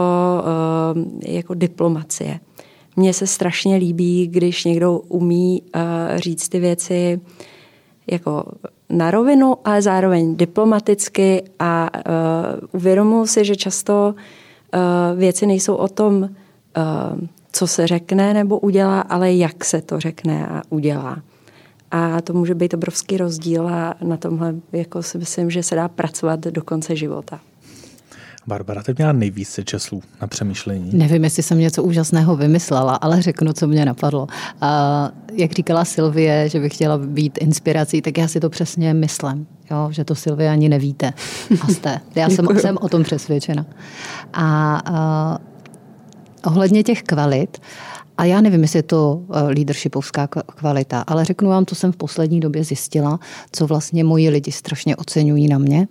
eh, jako diplomacie. Mně se strašně líbí, když někdo umí uh, říct ty věci jako na rovinu, ale zároveň diplomaticky a uh, uvědomuji si, že často uh, věci nejsou o tom, co se řekne nebo udělá, ale jak se to řekne a udělá. A to může být obrovský rozdíl a na tomhle jako si myslím, že se dá pracovat do konce života. Barbara, ty měla nejvíce času na přemýšlení. Nevím, jestli jsem něco úžasného vymyslela, ale řeknu, co mě napadlo. A jak říkala Silvie, že bych chtěla být inspirací, tak já si to přesně myslím. Jo, že to Silvie ani nevíte. A jste. Já jsem, jsem o tom přesvědčena. A, a ohledně těch kvalit, a já nevím, jestli je to eh, leadershipovská kvalita, ale řeknu vám, co jsem v poslední době zjistila, co vlastně moji lidi strašně oceňují na mě.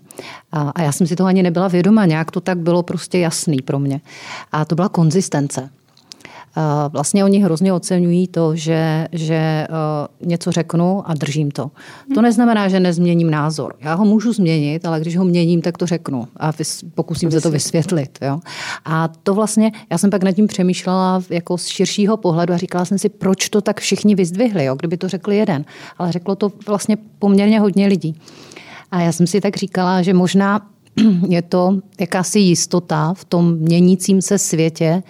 A, a já jsem si toho ani nebyla vědoma, nějak to tak bylo prostě jasný pro mě. A to byla konzistence. A Vlastně oni hrozně oceňují to, že, že eh, něco řeknu a držím to. To neznamená, že nezměním názor. Já ho můžu změnit, ale když ho měním, tak to řeknu a pokusím se to vysvětlit. Jo? A to vlastně, já jsem pak nad tím přemýšlela jako z širšího pohledu a říkala jsem si, proč to tak všichni vyzdvihli, jo? kdyby to řekl jeden. Ale řeklo to vlastně poměrně hodně lidí. A já jsem si tak říkala, že možná je to jakási jistota v tom měnícím se světě,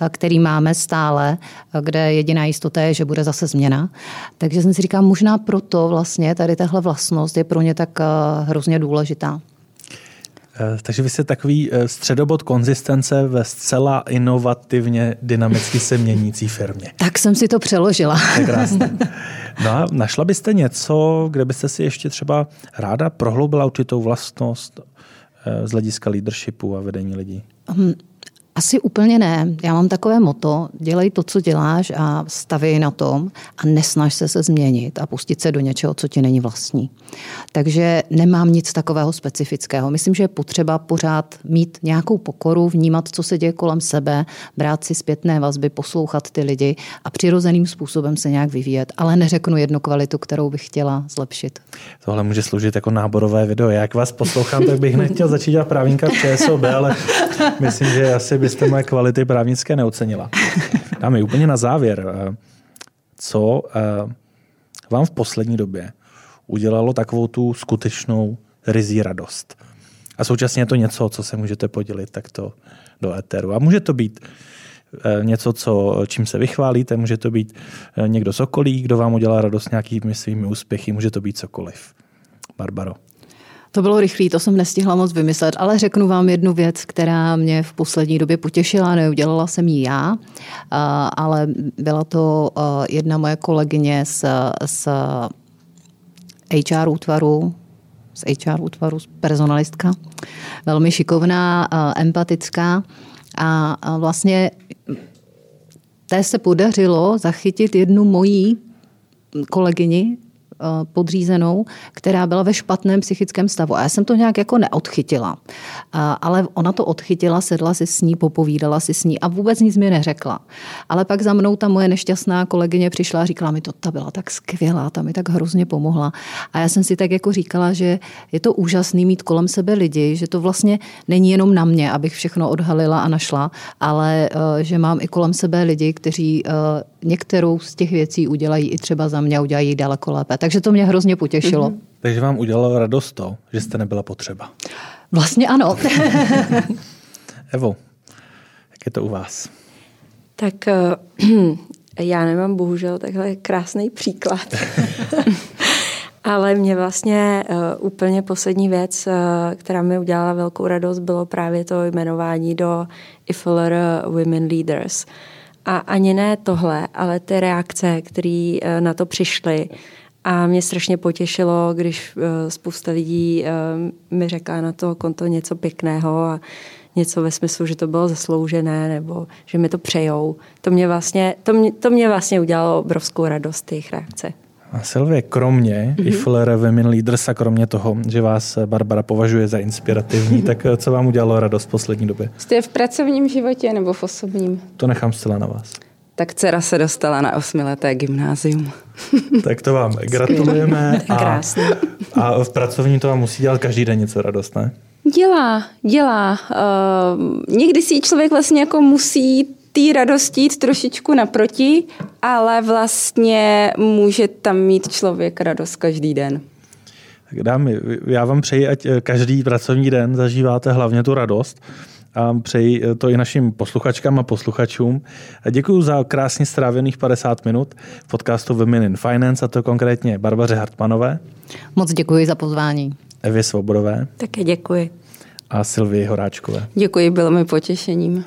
eh, který máme stále, eh, kde jediná jistota je, že bude zase změna. Takže jsem si říkala, možná proto vlastně tady tahle vlastnost je pro ně tak eh, hrozně důležitá. Takže vy jste takový středobod konzistence ve zcela inovativně dynamicky se měnící firmě. Tak jsem si to přeložila. To je krásné. No a našla byste něco, kde byste si ještě třeba ráda prohloubila určitou vlastnost z hlediska leadershipu a vedení lidí? Asi úplně ne. Já mám takové moto, dělej to, co děláš a stavěj na tom a nesnaž se se změnit a pustit se do něčeho, co ti není vlastní. Takže nemám nic takového specifického. Myslím, že je potřeba pořád mít nějakou pokoru, vnímat, co se děje kolem sebe, brát si zpětné vazby, poslouchat ty lidi a přirozeným způsobem se nějak vyvíjet. Ale neřeknu jednu kvalitu, kterou bych chtěla zlepšit. Tohle může sloužit jako náborové video. Jak vás poslouchám, tak bych nechtěl začít dělat právníka v ČSOB, ale myslím, že asi byste moje kvality právnické neocenila. Dáme úplně na závěr. Eh, co eh, vám v poslední době udělalo takovou tu skutečnou rizí radost? A současně je to něco, co se můžete podělit takto do éteru. A může to být eh, něco, co, čím se vychválíte, může to být někdo z okolí, kdo vám udělá radost nějakými svými úspěchy, může to být cokoliv. Barbaro. To bylo rychlé, to jsem nestihla moc vymyslet, ale řeknu vám jednu věc, která mě v poslední době potěšila, neudělala jsem ji já, ale byla to jedna moje kolegyně z, z HR útvaru, z HR útvaru, personalistka, velmi šikovná, empatická a vlastně té se podařilo zachytit jednu mojí kolegyni, Eh, podřízenou, která byla ve špatném psychickém stavu. A já jsem to nějak jako neodchytila. Ale ona to odchytila, sedla si s ní, popovídala si s ní a vůbec nic mi neřekla. Ale pak za mnou ta moje nešťastná kolegyně přišla a říkala mi, to ta byla tak skvělá, ta mi tak hrozně pomohla. A já jsem si tak jako říkala, že je to úžasný mít kolem sebe lidi, že to vlastně není jenom na mě, abych všechno odhalila a našla, ale eh, že mám i kolem sebe lidi, kteří eh, některou z těch věcí udělají i třeba za mě udělají daleko lépe. Takže to mě hrozně potěšilo. Mm-hmm. Takže vám udělalo radost to, že jste nebyla potřeba. Vlastně ano. Evo, jak je to u vás? Tak eh, já nemám bohužel takhle krásný příklad. Ale mě vlastně uh, úplně poslední věc, uh, která mi udělala velkou radost, bylo právě to jmenování do IFLR Women Leaders. A ani ne tohle, ale ty reakce, které uh, na to přišly, a mě strašně potěšilo, když eh, spousta lidí eh, mi řekla na to konto něco pěkného a něco ve smyslu, že to bylo zasloužené nebo že mi to přejou. To mě vlastně, to mě, to mě vlastně udělalo obrovskou radost, jejich reakce. A Silvě, kromě mm-hmm. IFLR Women Leaders a kromě toho, že vás Barbara považuje za inspirativní, tak eh, co vám udělalo radost v poslední době? Jste v pracovním životě nebo v osobním? To nechám zcela na vás. Tak dcera se dostala na osmileté gymnázium. Tak to vám gratulujeme. A, a v pracovní to vám musí dělat každý den něco radost, ne? Dělá, dělá. Uh, někdy si člověk vlastně jako musí té radosti jít trošičku naproti, ale vlastně může tam mít člověk radost každý den. Tak dámy, já vám přeji, ať každý pracovní den zažíváte hlavně tu radost a přeji to i našim posluchačkám a posluchačům. A děkuji za krásně strávených 50 minut v podcastu Women in Finance, a to konkrétně Barbaře Hartmanové. Moc děkuji za pozvání. Evě Svobodové. Také děkuji. A Silvii Horáčkové. Děkuji, bylo mi potěšením.